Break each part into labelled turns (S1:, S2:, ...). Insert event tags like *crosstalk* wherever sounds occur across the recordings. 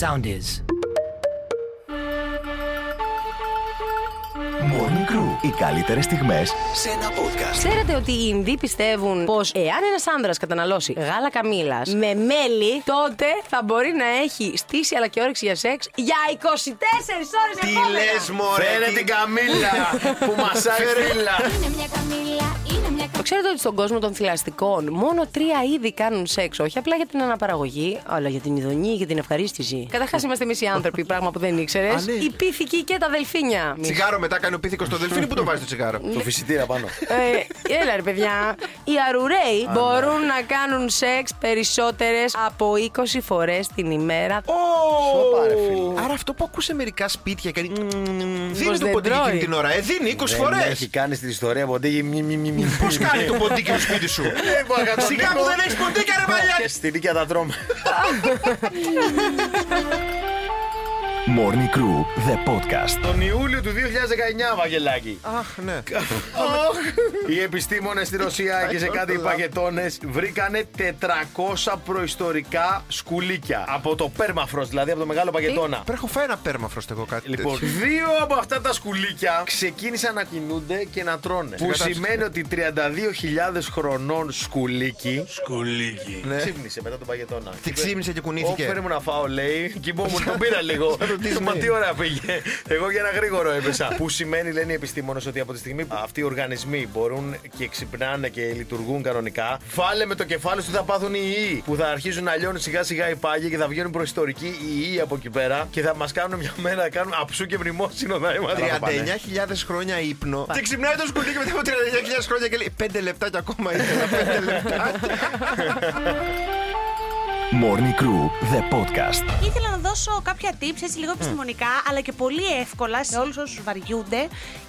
S1: Sound is.
S2: Morning Crew. Οι καλύτερες στιγμές σε ένα podcast.
S3: Ξέρετε ότι οι Ινδοί πιστεύουν πως εάν ένας άνδρας καταναλώσει γάλα καμήλας με μέλι, τότε θα μπορεί να έχει στήσει αλλά και όρεξη για σεξ για 24 ώρες
S4: Τι λες, Μωρέ,
S5: Φέρε την καμίλα *laughs* που μασάει φύλλα.
S6: Είναι μια καμίλα, είναι μια
S3: Το ξέρετε ότι στον κόσμο των θηλαστικών μόνο τρία είδη κάνουν σεξ, όχι απλά για την αναπαραγωγή, αλλά για την ειδονή και την ευχαρίστηση. Καταρχάς είμαστε εμείς οι άνθρωποι, *laughs* πράγμα που δεν ήξερες.
S4: Α, ναι.
S3: Οι πίθηκοι και τα δελφίνια.
S4: Τσιγάρο μετά κάνει ο πίθηκος στο δελφίνι που το βάζεις το τσιγάρο;
S5: Το φυσιτήρα πάνω.
S3: Ε, έλα ρε παιδιά. Οι αρουραίοι μπορούν να κάνουν σεξ περισσότερες από 20 φορές την ημέρα.
S5: Σοπα, ρε φίλε.
S4: Άρα αυτό που ακούσε μερικά σπίτια και. Δίνει το
S3: δεν
S4: ποντίκι
S3: τρώει.
S4: εκείνη την ώρα. Ε, δίνει 20
S5: Δεν
S4: φορές.
S5: Έχει κάνει στην ιστορία ποντίκι. μη, μη, μη, μη.
S4: Πώς κάνει το ποντίκι στο σπίτι σου. Σιγά που δεν έχεις ποντίκι, ρε μαλλιά.
S5: Και στην οίκια τα τρώμε. *laughs*
S2: Morning Crew, the podcast.
S5: Τον Ιούλιο του 2019, Βαγγελάκη.
S4: Αχ, ναι.
S5: Οι επιστήμονες στη Ρωσία και σε κάτι παγετώνες βρήκανε 400 προϊστορικά σκουλίκια. Από το πέρμαφρος, δηλαδή από το μεγάλο παγετώνα.
S4: Πρέπει έχω φάει ένα πέρμαφροστ εγώ κάτι.
S5: Λοιπόν,
S4: τέτοιο.
S5: δύο από αυτά τα σκουλίκια ξεκίνησαν να κινούνται και να τρώνε. Που
S4: κατάσταση.
S5: σημαίνει ότι 32.000 χρονών σκουλίκι. Σκουλίκι.
S4: Ναι.
S5: Ξύπνησε μετά τον παγετώνα.
S4: Τι
S5: Είπε,
S4: ξύπνησε και
S5: «Ω,
S4: κουνήθηκε.
S5: φέρε μου να φάω, λέει. Κοιμόμουν, τον πήρα λίγο. *laughs* Μα τι ωραία πήγε. Εγώ για ένα γρήγορο έπεσα. Που σημαίνει, λένε οι επιστήμονες, ότι από τη στιγμή που αυτοί οι οργανισμοί μπορούν και ξυπνάνε και λειτουργούν κανονικά, βάλε με το κεφάλι σου ότι θα πάθουν οι ιοί. Που θα αρχίζουν να λιώνουν σιγά σιγά οι πάγοι και θα βγαίνουν προϊστορικοί οι ιοί από εκεί πέρα και θα μας κάνουν μια μέρα να κάνουν αψού και μνημόσυνο θα έμαθα.
S4: 39.000 χρόνια ύπνο. Και ξυπνάει το σκουλίκι μετά από 39.000 χρόνια και λέει 5 λεπτά και ακόμα ήθελα 5 λεπτά. *laughs* *laughs*
S2: Morning Crew, the podcast.
S7: Ήθελα να δώσω κάποια tips έτσι λίγο επιστημονικά, αλλά και πολύ εύκολα σε όλους όσους βαριούνται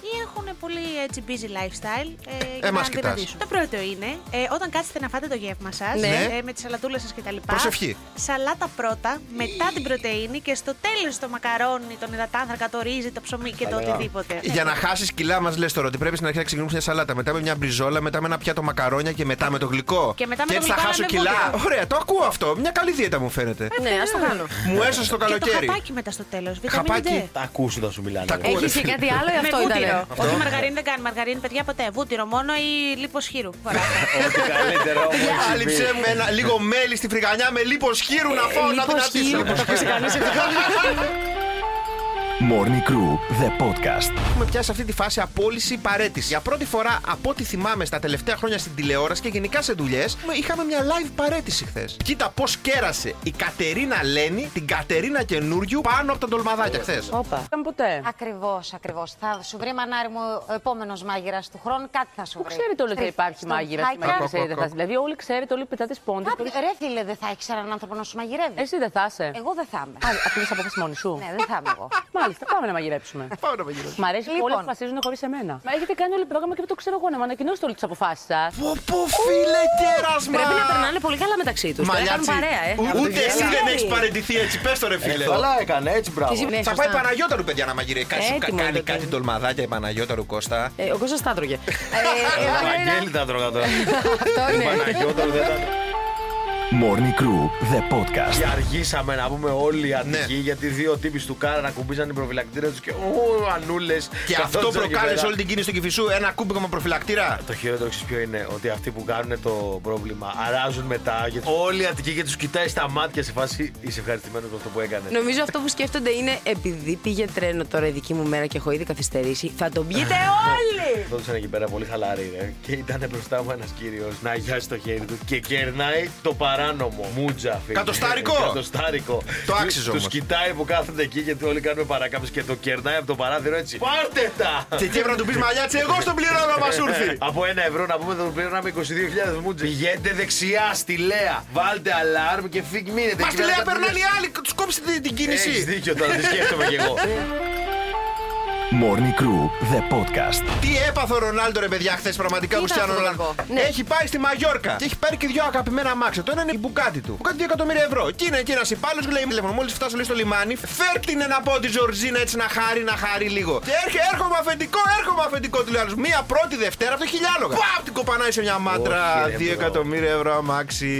S7: ή έχουν πολύ έτσι busy lifestyle. Ε, για
S4: μας
S7: να
S4: κοιτάς.
S7: αντιδράσουν. Το πρώτο είναι ε, όταν κάτσετε να φάτε το γεύμα σας
S3: Ναι.
S7: ε, με τη σαλατούλα σας κτλ.
S4: Προσευχή.
S7: Σαλάτα πρώτα, μετά την πρωτενη και στο τέλος το μακαρόνι, τον υδατάνθρακα, το ρύζι, το ψωμί και το οτιδήποτε.
S4: Για να χάσεις κιλά, μας λες τώρα ότι πρέπει στην αρχή να ξεκινήσουμε μια σαλάτα, μετά με μια μπριζόλα, μετά με ένα πιάτο μακαρόνια και μετά με το γλυκό.
S7: Και μετά με το
S4: έτσι θα
S7: γλυκό
S4: χάσω
S7: με
S4: κιλά.
S7: βούτυρο.
S4: Ωραία, το ακούω αυτό. Μια καλή δίαιτα μου φαίνεται.
S3: Ναι, ας το κάνω.
S4: Μου έσωσε το
S7: Και το
S4: καλοκαίρι.
S7: χαπάκι μετά στο τέλος.
S4: Χαπάκι.
S5: Τα ακούσου θα σου μιλάνε.
S4: Τα
S5: ρε.
S4: ακούω.
S3: Έχεις και κάτι *laughs* άλλο ή
S7: Με
S3: αυτό
S7: βούτυρο.
S3: ήταν.
S7: Όχι μαργαρίνη δεν κάνει μαργαρίνη, παιδιά ποτέ. Βούτυρο μόνο ή λίπος χείρου. *laughs* Φοράτε.
S5: Ό,τι καλύτερο όμως.
S4: Άλυψε με ένα λίγο μέλι στη φρυγανιά με λίπος χείρου να φάω να
S3: Λίπος
S4: δυνατήσω.
S3: χείρου, το ακούσει κανείς *laughs*
S2: Morning Crew, the podcast.
S4: Έχουμε πιάσει αυτή τη φάση απόλυση παρέτηση. Για πρώτη φορά, από ό,τι θυμάμαι στα τελευταία χρόνια στην τηλεόραση και γενικά σε δουλειές, είχαμε μια live παρέτηση χθες. Κοίτα πώς κέρασε η Κατερίνα Λένη την Κατερίνα καινούριου πάνω από τα ντολμαδάκια χθες.
S3: Όπα. Ήταν ποτέ.
S8: Ακριβώς, ακριβώς. Θα σου βρει μανάρι μου ο επόμενος μάγειρας του χρόνου, κάτι θα σου
S9: Πού
S8: βρει.
S9: ξέρετε όλοι ότι θα
S8: Στρίφ-
S9: υπάρχει
S8: στον
S9: μάγειρας στη
S8: High
S9: μαγειρική
S8: Club.
S9: σελίδα σας. Δηλαδή, όλοι ξέρετε, όλοι πετάτε πόντες.
S8: Κάποιο- Ρε φίλε, δεν θα έχει έναν άνθρωπο να σου μαγειρεύει.
S9: Εσύ δεν θα είσαι.
S8: Εγώ δεν θα είμαι.
S9: Απλής απόφαση μόνη σου.
S8: Ναι, δεν θα είμαι εγώ.
S9: Μάλιστα, πάμε να μαγειρέψουμε.
S4: Πάω να παγγείλω.
S9: Μ' αρέσει που
S8: Λοιπόν.
S9: όλοι αποφασίζουν χωρί εμένα. Μα έχετε κάνει όλο πρόγραμμα και δεν το ξέρω εγώ να μου ανακοινώσετε όλε τι αποφάσει σα.
S4: Πω πω φίλε κέρασμα!
S3: Πρέπει να περνάνε πολύ καλά μεταξύ του. Κάνουν
S4: Μαλιάτσι.
S3: παρέα, ε.
S4: Ου- Ούτε εσύ δεν έχει παραιτηθεί έτσι. Πε το ρε φίλε.
S5: Καλά έκανε, έτσι μπράβο.
S3: Και εσύ- ναι,
S4: Θα
S3: σωστά.
S4: πάει Παναγιώταρου, παιδιά, να μαγειρεύει. Κάτι σου κα-
S3: Έτοιμο
S4: κάνει
S3: είναι το
S4: κάτι
S3: παιδί.
S4: ντολμαδάκια η Παναγιώταρου Κώστα.
S3: Ε, Ο Κώστας τα έτρωγε. Ε, εγώ λέω ένα-
S5: Βαγγέλη τα τρώγα τώρα.
S3: Αυτό είναι.
S5: Παναγιώταρου δεν τα
S2: Morning Crew, the podcast.
S5: Και αργήσαμε να πούμε όλοι οι
S4: Ναι.
S5: Αττικοί γιατί δύο τύποι του Κάρα να κουμπίζαν την προφυλακτήρα τους και ου, ανούλες.
S4: Και αυτό προκάλεσε όλη την κίνηση του Κυφισού. Ένα κούμπικο προφυλακτήρα.
S5: Το χειρότερο ξέρεις ποιο είναι ότι αυτοί που κάνουν το πρόβλημα αράζουν μετά. Γιατί όλοι οι Αττικοί και τους κοιτάει στα μάτια σε φάση είσαι ευχαριστημένος με αυτό που έκανες.
S3: Νομίζω αυτό που σκέφτονται είναι επειδή πήγε τρένο τώρα η δική μου μέρα και έχω ήδη καθυστερήσει, θα τον πιείτε *laughs* όλοι!
S5: Δόντουσαν εκεί πέρα πολύ χαλαροί, ρε. Και ήταν μπροστά μου ένας κύριος να αγιάσει το χέρι του και κερνάει το παράνομο. Μούτζα, φίλε.
S4: Κατοστάρικο. *laughs*
S5: Κατοστάρικο.
S4: Το άξιζε
S5: Τους
S4: όμως.
S5: κοιτάει που κάθονται εκεί γιατί όλοι κάνουμε παράκαμψη και το κερνάει από το παράθυρο έτσι. Πάρτε τα!
S4: Και εκεί έπρεπε να του πεις μαλλιάτσι, εγώ στον πληρώνω να *laughs* μας έρθει.
S5: Από ένα ευρώ να πούμε θα το πληρώναμε 22.000 μούτζε. Πηγαίνετε δεξιά στη Λέα. Βάλτε αλάρμ και φύγ μείνετε.
S4: Μα
S5: Εκεί
S4: τη
S5: πέρα
S4: λέει
S5: θα
S4: περνάνε οι άλλοι, τους κόψετε την
S5: Έχεις
S4: κίνηση.
S5: δίκιο τώρα, τη σκέφτομαι κι εγώ. *laughs*
S2: Morning Crew, the podcast.
S4: Τι έπαθε ο Ρονάλντο, ρε παιδιά, χθες πραγματικά
S3: Τι
S4: Κριστιανό
S3: ήταν αυτό
S4: Ρονάλντο.
S3: το κακό; Ναι.
S4: Έχει πάει στη Μαγιόρκα και έχει πάρει και δύο αγαπημένα αμάξια. Το ένα είναι η Bugatti του. Bugatti 2 εκατομμύρια ευρώ. Και είναι εκεί ένας υπάλληλος που λέει: Τηλέφωνο, μόλις φτάσω λέει, στο λιμάνι, φέρτηνε να πω της Ζορζίνα έτσι να χάρει, να χάρει λίγο. Και έρχε, έρχομαι αφεντικό, έρχομαι αφεντικό του λέει άλλος. Με πρώτη δευτέρα αυτό χίλια άλογα. Παπ, την κοπανάει σε μια μάντρα.
S5: Όχι, ρε,
S4: 2
S5: bro.
S4: εκατομμύρια ευρώ αμάξι.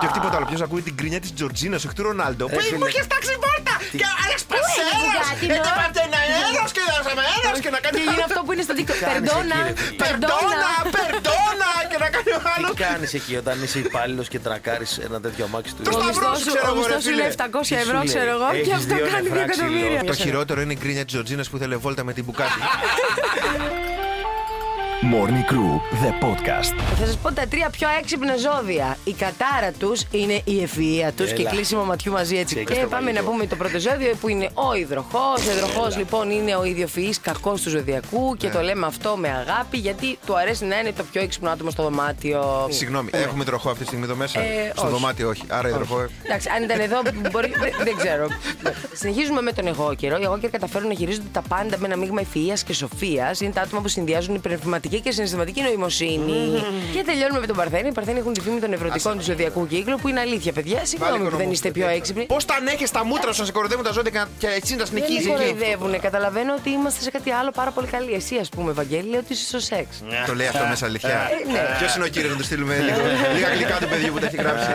S4: Και όχι τίποτα άλλο. Ποιος ακούει την γκρίνια της Τζορτζίνας, όχι του Ρονάλντο. Που
S5: φίλε.
S4: μου είχε τάξει βόλτα Και άλλα σπασέρα!
S3: Bugatti,
S4: Και
S3: no?
S4: έβαλε ένα αέρας και δώσαμε αέρας και να κάνει.
S3: Και είναι αυτό που είναι στο TikTok; Περντόνα.
S4: Περντόνα, περντόνα και να κάνει ο
S5: Τι
S4: άλλο.
S5: κάνεις εκεί όταν είσαι υπάλληλος και τρακάρεις ένα τέτοιο αμάξι του.
S4: Το
S3: Ο
S4: σταυρό
S3: μισθός
S4: σου,
S3: σου-
S4: ξέρω
S3: ο
S4: εγώ, ρε
S3: μισθός σου είναι
S4: φίλε.
S3: 700
S5: Τι
S3: ευρώ,
S5: σου
S3: ξέρω
S5: λέει,
S3: εγώ. Και
S5: έχεις
S3: αυτό
S5: δύο
S3: κάνει 2
S5: νεφρά
S3: εκατομμύρια.
S5: ξυλό.
S4: Το χειρότερο είναι η γκρίνια της Τζορτζίνας που ήθελε βόλτα με την μπουκάτη. *laughs*
S2: Morning Crew, the podcast.
S3: Θα σας πω τα τρία πιο έξυπνα ζώδια. Η κατάρα τους είναι η ευφυα τους και
S5: Έλα.
S3: κλείσιμο ματιού μαζί έτσι.
S5: Και
S3: Και,
S5: στο
S3: πάμε να
S5: μαγικό.
S3: πούμε το πρώτο ζώδιο που είναι ο υδροχός. Ο υδροχός λοιπόν είναι ο ιδιοφυή κακός του ζωδιακού και το λέμε αυτό με αγάπη γιατί του αρέσει να είναι το πιο έξυπνο άτομο στο δωμάτιο.
S4: Συγγνώμη, έχουμε υδροχό αυτή τη στιγμή εδώ μέσα;
S3: Ε,
S4: Στο
S3: όχι.
S4: δωμάτιο όχι. Άρα υδροχό. ε.
S3: Εντάξει, αν ήταν εδώ, μπορεί, δεν, δεν ξέρω. *laughs* Συνεχίζουμε με τον εγώ καιρό. Οι εγώ καιροί καταφέρουν να χειρίζονται τα πάντα με ένα μείγμα ευφυία και σοφίας. Είναι τα άτομα που συνδυάζουν πνευματική και συναισθηματική νοημοσύνη. Και τελειώνουμε με τον Παρθένη. Οι Παρθένοι έχουν τη φήμη των ευρωτικών του ζωδιακού κύκλου που είναι αλήθεια, παιδιά. Συγγνώμη που δεν είστε πιο έξυπνοι.
S4: Πώς τα ανέχεις τα μούτρα σου να σε κοροϊδεύουν τα ζώδια και εσύ να
S3: Δεν
S4: συνεχίζεις
S3: με
S4: εκεί;
S3: κοροϊδεύουνε. Καταλαβαίνω ότι είμαστε σε κάτι άλλο πάρα πολύ καλοί. Εσύ, ας πούμε, Ευαγγέλη, λέει ότι είσαι στο σεξ.
S4: Το λέει αυτό μέσα αλήθεια.
S3: Ε, ναι.
S4: Ποιος είναι ο κύριος να του στείλουμε λίγο. Λίγα γλυκά του παιδιού που τα έχει γράψει;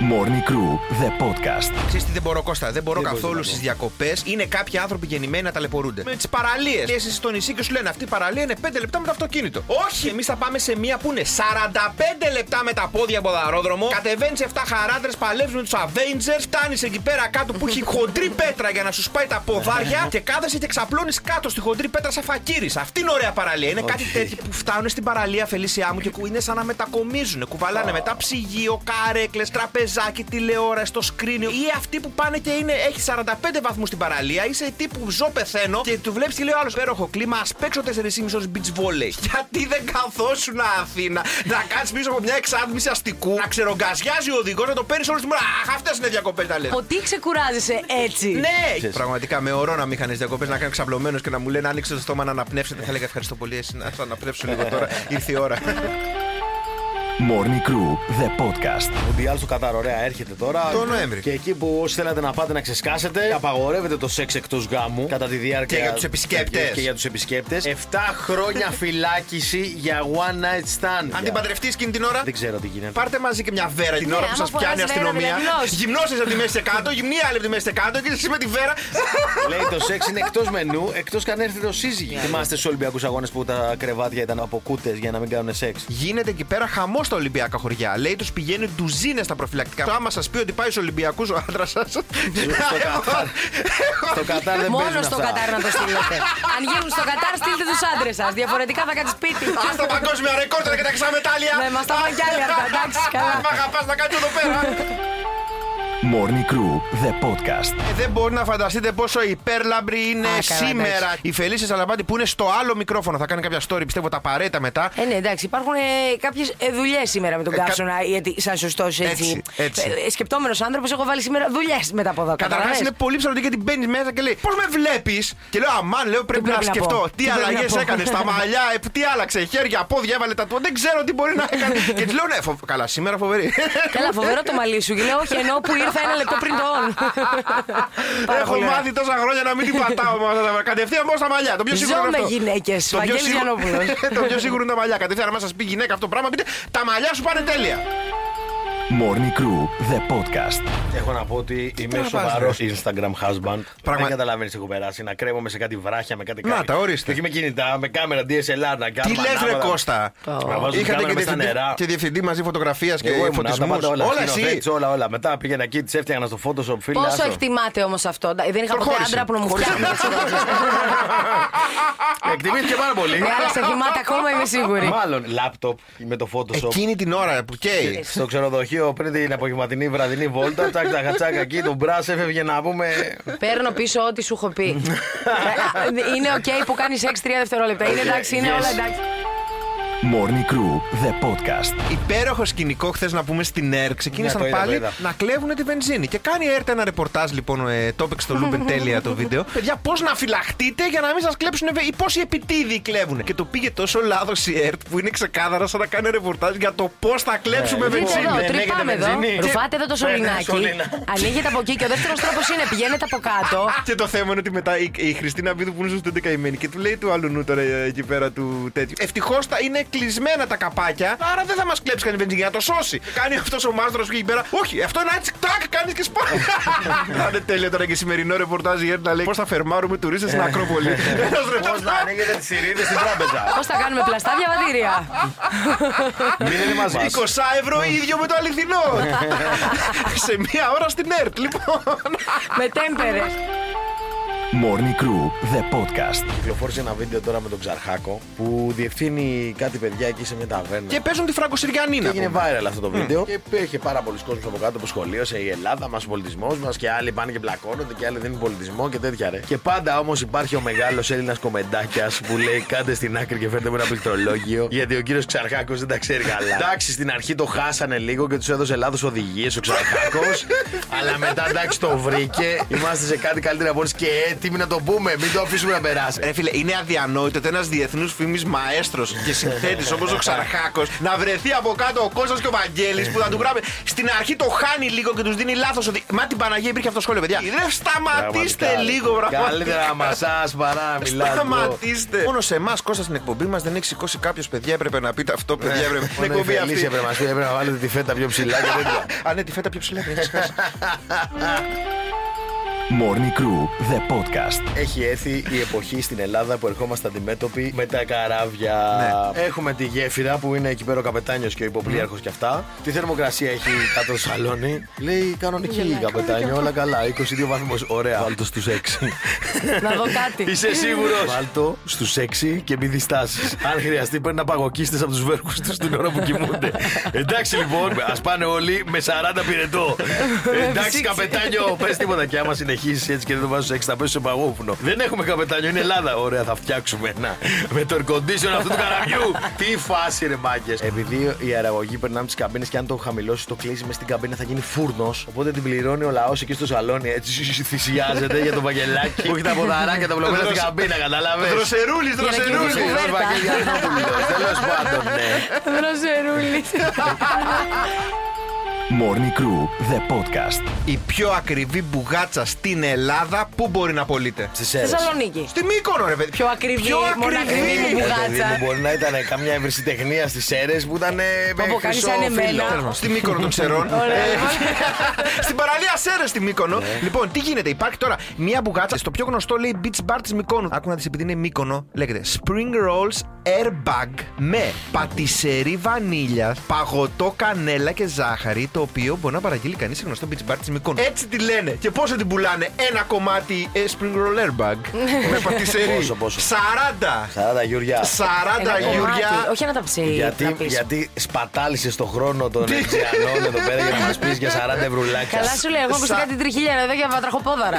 S2: Morning Crew, the podcast.
S4: Ξέρεις τι δεν μπορώ, Κώστα; Δεν μπορώ
S5: Δεν μπορείς
S4: καθόλου
S5: να πω.
S4: στι διακοπές. Είναι κάποιοι άνθρωποι γεννημένοι να ταλαιπωρούνται. Με τις παραλίες. Και εσύ στο νησί και σου λένε αυτή η παραλία είναι 5 λεπτά με το αυτοκίνητο. Όχι, εμείς θα πάμε σε μία που είναι 45 λεπτά με τα πόδια από δαρόδρομο. Κατεβαίνεις 7 χαράντρε, παλεύει με τους Avengers. Φτάνεις εκεί πέρα κάτω που έχει χοντρή πέτρα για να σου σπάει τα ποδάρια. και κάθεσαι και ξαπλώνεις κάτω στη χοντρή πέτρα σαν φακύρι. Αυτή είναι ωραία παραλία. Είναι κάτι τέτοιο που φτάνουν στην παραλία, Φελίσια μου, και κου- είναι σαν να μετακομίζουν. Κουβαλάνε μετά ψυγείο, καρέκλες, τραπεζάκι, τηλεόραση, το σκρίνιο. Ή αυτοί που πάνε και είναι, έχει 45 βαθμούς στην παραλία. Είσαι τύπου ζω πεθαίνω και του βλέπεις και λέει ο άλλος: Πέροχο κλίμα, ας παίξω 4,5 ώρες beach volley. *laughs* Γιατί δεν καθόσουν Αθήνα να κάτσει πίσω από μια εξάτμιση αστικού, να ξερογκαζιάζει ο οδηγός, να το παίρνεις όλη τη μέρα. Αχ, αυτές είναι διακοπές τα λε.
S3: Από τι ξεκουράζεσαι έτσι.
S4: Ναι! Πραγματικά με ορό να μην είχαν διακοπές να κάνω ξαπλωμένος και να μου λένε άνοιξε το στόμα να αναπνεύσετε. Θα έλεγα ευχαριστώ πολύ, εσύ να θα αναπνεύσω λίγο τώρα. Ήρθε η ώρα. *laughs*
S2: Morning Crew, the podcast.
S5: Ο Μουντιάλ στο Κατάρ, ωραία, έρχεται τώρα.
S4: Το Νοέμβρη.
S5: Και εκεί που όσοι θέλετε να πάτε να ξεσκάσετε, απαγορεύεται το σεξ εκτός γάμου κατά τη διάρκεια.
S4: Και για τους επισκέπτες.
S5: Και για τους επισκέπτες. 7 χρόνια *laughs* φυλάκιση για one night stand.
S4: Αν την παντρευτείς εκείνη την ώρα,
S5: Δεν ξέρω τι γίνεται.
S4: πάρτε μαζί και μια βέρα την
S3: Ναι,
S4: ώρα που
S3: άμα
S4: σας πιάνει η
S3: φοράς βέρα,
S4: αστυνομία.
S3: δηλαδή γυμνός.
S4: Γυμνώσεις από τη μέση κάτω, γυμνή άλλη από τη μέση κάτω και εσύ με τη βέρα. *laughs*
S5: Λέει το σεξ είναι εκτός μενού, εκτός και αν έρθει το σύζυγο. Θυμάστε στους Ολυμπιακούς Αγώνες που τα κρεβάτια ήταν από κούτες για να μην κάνουν σεξ.
S4: Γίνεται εκεί πέρα χαμός στα Ολυμπιακά χωριά. Λέει τους πηγαίνει ντουζίνες στα προφυλακτικά. Άμα σας πει ότι πάει στους Ολυμπιακούς ο άντρας σας.
S5: Στο Κατάρ. Στο Κατάρ δεν
S3: Μόνος
S5: παίζουν
S3: στο
S5: αυτά.
S3: Κατάρ να το στείλετε. Αν γίνουν στο Κατάρ, στείλτε τους άντρες σας. Διαφορετικά θα κάνετε σπίτι.
S4: Α τα παγκόσμια ρεκόρ τώρα και τα ξαμετάλλια.
S3: Ναι, μας τα πάνε κι άλλοι αυτά, εντάξει, *laughs* καλά.
S4: Μ' αγαπάς να κάνει εδώ πέρα.
S2: Morning Crew, the podcast.
S4: Ε, Δεν μπορεί να φανταστείτε πόσο υπέρλαμπρη είναι
S3: Α, καλά,
S4: σήμερα η Φελίσια Σαλαμπάτη που είναι στο άλλο μικρόφωνο. Θα κάνει κάποια story, πιστεύω τα παρέτα μετά.
S3: Ε, ναι, εντάξει, υπάρχουν ε, κάποιες δουλειές σήμερα με τον
S4: Ε, κα-
S3: καύσωνα. Γιατί, σαν σωστός έτσι.
S4: Έτσι, έτσι.
S3: Ε, σκεπτόμενος άνθρωπος, έχω βάλει σήμερα δουλειές μετά από εδώ.
S4: Καταρχάς
S3: καταλαβες.
S4: είναι πολύ ψαρωτική γιατί μπαίνεις μέσα και λέει Πώς με βλέπεις! Και λέω Αμάν, λέω πρέπει,
S3: πρέπει
S4: να
S3: να
S4: σκεφτώ.
S3: πω;
S4: Τι
S3: Τι πρέπει να
S4: αλλαγές
S3: πω;
S4: έκανε στα *laughs* μαλλιά, ε, τι άλλαξε, χέρια, πόδια, έβαλε τα του. Δεν ξέρω τι μπορεί να έκανε. *laughs* και της λέω Ναι, φο- καλά, σήμερα φοβερή.
S3: Καλά, φοβερό το μαλλί σου. Και λέω, Όχι, ενώ που *laughs* ήρθα ένα λεπτό πριν το on. Πάρα
S4: Έχω
S3: πολύ ωραία.
S4: μάθει τόσα χρόνια να μην την πατάω με αυτά τα Κατευθείαν πάω στα μαλλιά. Το πιο σίγουρο
S3: Ζω
S4: είναι
S3: με
S4: αυτό.
S3: γυναίκες.
S4: Το πιο
S3: Βαγγέλης
S4: σίγουρο-
S3: Γιαννόπουλος. *laughs*
S4: Το πιο σίγουρο είναι τα μαλλιά. Κατευθείαν, αν σας πει γυναίκα αυτό το πράγμα, πείτε Τα μαλλιά σου πάνε τέλεια.
S2: Morning Crew, the podcast.
S5: Έχω να πω ότι είμαι
S4: να πας,
S5: σοβαρό Instagram husband.
S4: Πραγμα-
S5: Δεν καταλαβαίνεις τι έχω περάσει. Να κρέμομαι σε κάτι βράχια με κάτι
S4: Να
S5: κάτι.
S4: τα, ορίστε.
S5: Και όχι με κινητά, με κάμερα DSLR να κάνω.
S4: Τι λες, ρε
S5: ανάποδα.
S4: Κώστα;
S5: Να βάζω την
S4: Είχατε
S5: κάμερα
S4: και
S5: μες στα
S4: διευθυντή,
S5: νερά.
S4: και διευθυντή μαζί φωτογραφίας και
S5: Εγώ ήμουν, τα
S4: φωτισμού.
S5: πάντα όλα.
S4: Όλα εσύ.
S5: σκηνοθέτης, όλα, όλα. Μετά πήγαινα εκεί, τις έφτιαχνα στο Photoshop, φίλε.
S3: Πόσο
S5: άστο.
S3: εκτιμάτε όμως αυτό; Δεν είχα ποτέ
S4: Προχώρησε.
S3: άντρα που να μου φτιάχνει. έτσι, *laughs*
S5: Εκτιμήθηκε πάρα πολύ.
S3: Ναι, αλλά σε θυμάται ακόμα είμαι σίγουρη.
S5: Μάλλον λάπτοπ με το Photoshop.
S4: Εκείνη την ώρα που καίει.
S5: Στο ξενοδοχείο πριν την απογευματινή βραδινή βόλτα, τσακ τσακ τσακ εκεί, τον μπρας έφευγε να πούμε.
S3: Παίρνω πίσω ό,τι σου έχω πει. *laughs* Ε, είναι οκ που κάνεις 6-3 δευτερόλεπτα. Είναι εντάξει, είναι
S5: Yes.
S3: όλα εντάξει.
S2: Morning Crew, the podcast.
S4: Υπέροχο σκηνικό χθες να πούμε στην ΕΡΤ. Ξεκίνησαν
S5: Ναι, το είδα,
S4: πάλι
S5: το είδα.
S4: να κλέβουν τη βενζίνη. Και κάνει η ΕΡΤ ένα ρεπορτάζ λοιπόν. Ε, το έπαιξε στο Λούμπεν τέλεια το βίντεο. *laughs* Παιδιά, πώς να φυλαχτείτε για να μην σας κλέψουν βε... ή πόσοι επιτήδειοι κλέβουν. Και το πήγε τόσο λάθος η ΕΡΤ που είναι ξεκάθαρα σαν να κάνει ρεπορτάζ για το πώς θα κλέψουμε
S5: Ναι,
S3: Δείτε
S4: βενζίνη.
S3: εδώ,
S5: Δεν
S3: τρυπάμε
S5: έχετε
S3: εδώ.
S5: βενζίνη.
S3: Ρουφάτε εδώ το
S5: Ναι, ναι,
S3: σωληνάκι.
S5: σωλήνα.
S3: Ανοίγετε από εκεί και ο δεύτερος τρόπος είναι πηγαίνετε από κάτω. *laughs*
S4: Και το θέμα είναι ότι μετά η, η Χριστίνα Βίδου που είναι στο 11 καημένη και του λέει του άλλου νου τώρα ε, εκεί πέρα του τέτοιου. Ευτυχώς είναι κλεισμένα τα καπάκια. Άρα δεν θα μας κλέψει κανείς βενζίνη για να το σώσει. Κάνει αυτός ο μάστρος που εκεί πέρα. Όχι, αυτό είναι έτσι. Τάκ, κάνεις και σπάει. Θα *laughs* είναι τέλειο τώρα και σημερινό ρεπορτάζ γιατί να λέει πώς θα φερμάρουμε τουρίστες στην Ακρόπολη; *laughs* Ένας
S5: Πώς
S4: ρεπορτάζ.
S5: να ανοίγετε τις ηρίδε στην τράπεζα;
S3: Πώς θα κάνουμε πλαστά διαβατήρια.
S5: Μείνετε μαζί
S4: 20 ευρώ ίδιο με το αληθινό. *laughs* Σε μία ώρα στην ΕΡΤ, λοιπόν.
S3: Με τέμπερε.
S2: Morning Crew, the podcast.
S5: Κυκλοφόρησε ένα βίντεο τώρα με τον Ξαρχάκο που διευθύνει κάτι παιδιά εκεί σε μια ταβέρνα.
S4: Και παίζουν τη Φραγκοσυριανή
S5: Και
S4: να
S5: έγινε
S4: πούμε.
S5: viral αυτό το βίντεο. Και είχε πάρα πολλοί κόσμοι από κάτω που σχολείωσε η Ελλάδα μας, ο πολιτισμός μας και άλλοι πάνε και μπλακώνονται και άλλοι δίνουν πολιτισμό και τέτοια ρε. Και πάντα όμως υπάρχει ο μεγάλος Έλληνας κομμεντάκιας που λέει κάντε στην άκρη και φέρτε με ένα πληκτρολόγιο. Γιατί ο κύριος Ξαρχάκος δεν τα ξέρει καλά. Εντάξει, στην αρχή το χάσανε λίγο και τους έδωσε λάθος οδηγίες ο Ξαρχάκος. *laughs* αλλά μετά εντάξει το βρήκε. Είμαστε σε κάτι καλύτερα από όλες και έτοιμοι να το πούμε. Μην το αφήσουμε να περάσει.
S4: Ρε φίλε, είναι αδιανόητο ότι ένας διεθνούς φήμης μαέστρος και συνθέτης όπως ο Ξαρχάκος να βρεθεί από κάτω ο Κώστας και ο Βαγγέλης που θα του γράφει. Στην αρχή το χάνει λίγο και τους δίνει λάθος ότι. Μα την Παναγία υπήρχε αυτό το σχόλιο, παιδιά. Ρε, σταματήστε
S5: Πραγματικά,
S4: λίγο, πραγματικά.
S5: Καλύτερα να μασά παρά να μιλάς, bro.
S4: Σταματήστε. Μόνο σε εμάς, Κώστα, στην εκπομπή μας δεν έχει σηκώσει κάποιος παιδιά. Έπρεπε να πείτε αυτό, παιδιά. Έπρεπε. Στην
S5: Μόνο η
S4: εκπομπή
S5: Φελίσια
S4: αυτή.
S5: έπρεπε να μας πει, έπρεπε να βάλετε τη φέτα πιο ψηλά και τέτοια.
S4: Α, ναι, τη φέτα πιο ψηλά. δεν έχεις χάσει.
S2: Morning Crew, the podcast.
S5: Έχει έρθει η εποχή στην Ελλάδα που ερχόμαστε αντιμέτωποι με τα καράβια.
S4: Ναι.
S5: Έχουμε τη γέφυρα που είναι εκεί πέρα ο καπετάνιος και ο υποπλήρχο και αυτά. Τη θερμοκρασία έχει κάτω στο σαλόνι. Λέει κανονική καπετάνιο, όλα καλά. 22 βαθμούς. Ωραία. Βάλτο στους 6.
S3: Να δω κάτι.
S5: Είσαι σίγουρος; Βάλτο στους 6 και μην διστάσεις. Αν χρειαστεί, παίρνει να παγωκίστες από τους βέρκους τους την ώρα που κοιμούνται. Εντάξει λοιπόν, ας πάνε όλοι με 40 πυρετό. Εντάξει, καπετάνιο, πες τίποτα. Και άμα συνεχίσεις έτσι και δεν το βάζω 6, θα πέσει σε παγόφουνο. Δεν έχουμε καπετάνιο, είναι Ελλάδα. Ωραία, θα φτιάξουμε ένα. Με το air condition αυτού του καραβιού. *laughs* Τι φάση ρε μάγκες. Επειδή η αεραγωγή περνάμε τις καμπίνες και αν το χαμηλώσει, το κλείσει μες στην καμπίνα θα γίνει φούρνος. Οπότε την πληρώνει ο λαός εκεί στο σαλόνι. Έτσι θυσιάζεται για το βαγγελάκι που έχει τα ποδαράκια τα βλωμένα στην καμπίνα, κατάλαβε.
S4: Δροσερούλης,
S3: Για να
S4: δροσερούλης.
S3: κυνηγήσει κουβέρτα.
S5: Τέλος πάντων, ναι.
S3: Δροσερούλης. *laughs*
S2: Morning Crew, the podcast.
S4: Η πιο ακριβή μπουγάτσα στην Ελλάδα πού μπορεί να πωλείται;
S5: Στις αίρε.
S3: Θεσσαλονίκη.
S4: Στη Μύκονο, ρε παιδί.
S3: Πιο ακριβή,
S4: Πιο
S3: μόνο ακριβή
S4: ακριβή.
S3: μου
S5: Παιδί
S3: μπουγάτσα.
S5: μου, μπορεί να ήταν καμιά ευρεσιτεχνία στις αίρε που ήταν. ε, με
S3: Πω, πω, κάνεις
S5: χρυσό
S3: σαν εμένα.
S5: φύλλο.
S4: Τέλος πάντων, Στη Μύκονο των ξερών. Ε, Στην παραλία Σέρες στη Μύκονο. Λοιπόν, τι γίνεται, υπάρχει τώρα μια μπουγάτσα στο πιο γνωστό λέει beach bar της Μύκονου. Άκου να δεις επειδή είναι Μύκονο, λέγεται Spring Rolls Airbag με πατησερή βανίλια, παγωτό κανέλα και ζάχαρη, το οποίο μπορεί να παραγγείλει κανείς σε γνωστό beach bar της Μύκονου. Έτσι τη λένε. Και πόσο την πουλάνε, ένα κομμάτι ε, Spring Roll Airbag *laughs* με πατησερή.
S5: Πόσο, πόσο;
S4: 40.
S5: 40 γιουριά.
S4: 40
S3: Ένα
S4: γιουριά.
S3: κομμάτι, Όχι ένα ταψί.
S5: Γιατί,
S3: τραπέζι.
S5: γιατί σπατάλησες τον χρόνο των Εξιανών εδώ πέρα για να μας πεις για 40 ευρουλάκια.
S3: Καλά σου λέω, εγώ έχω
S4: Σα-
S3: κάτι τριχίλια εδώ για βατραχοπόδαρα.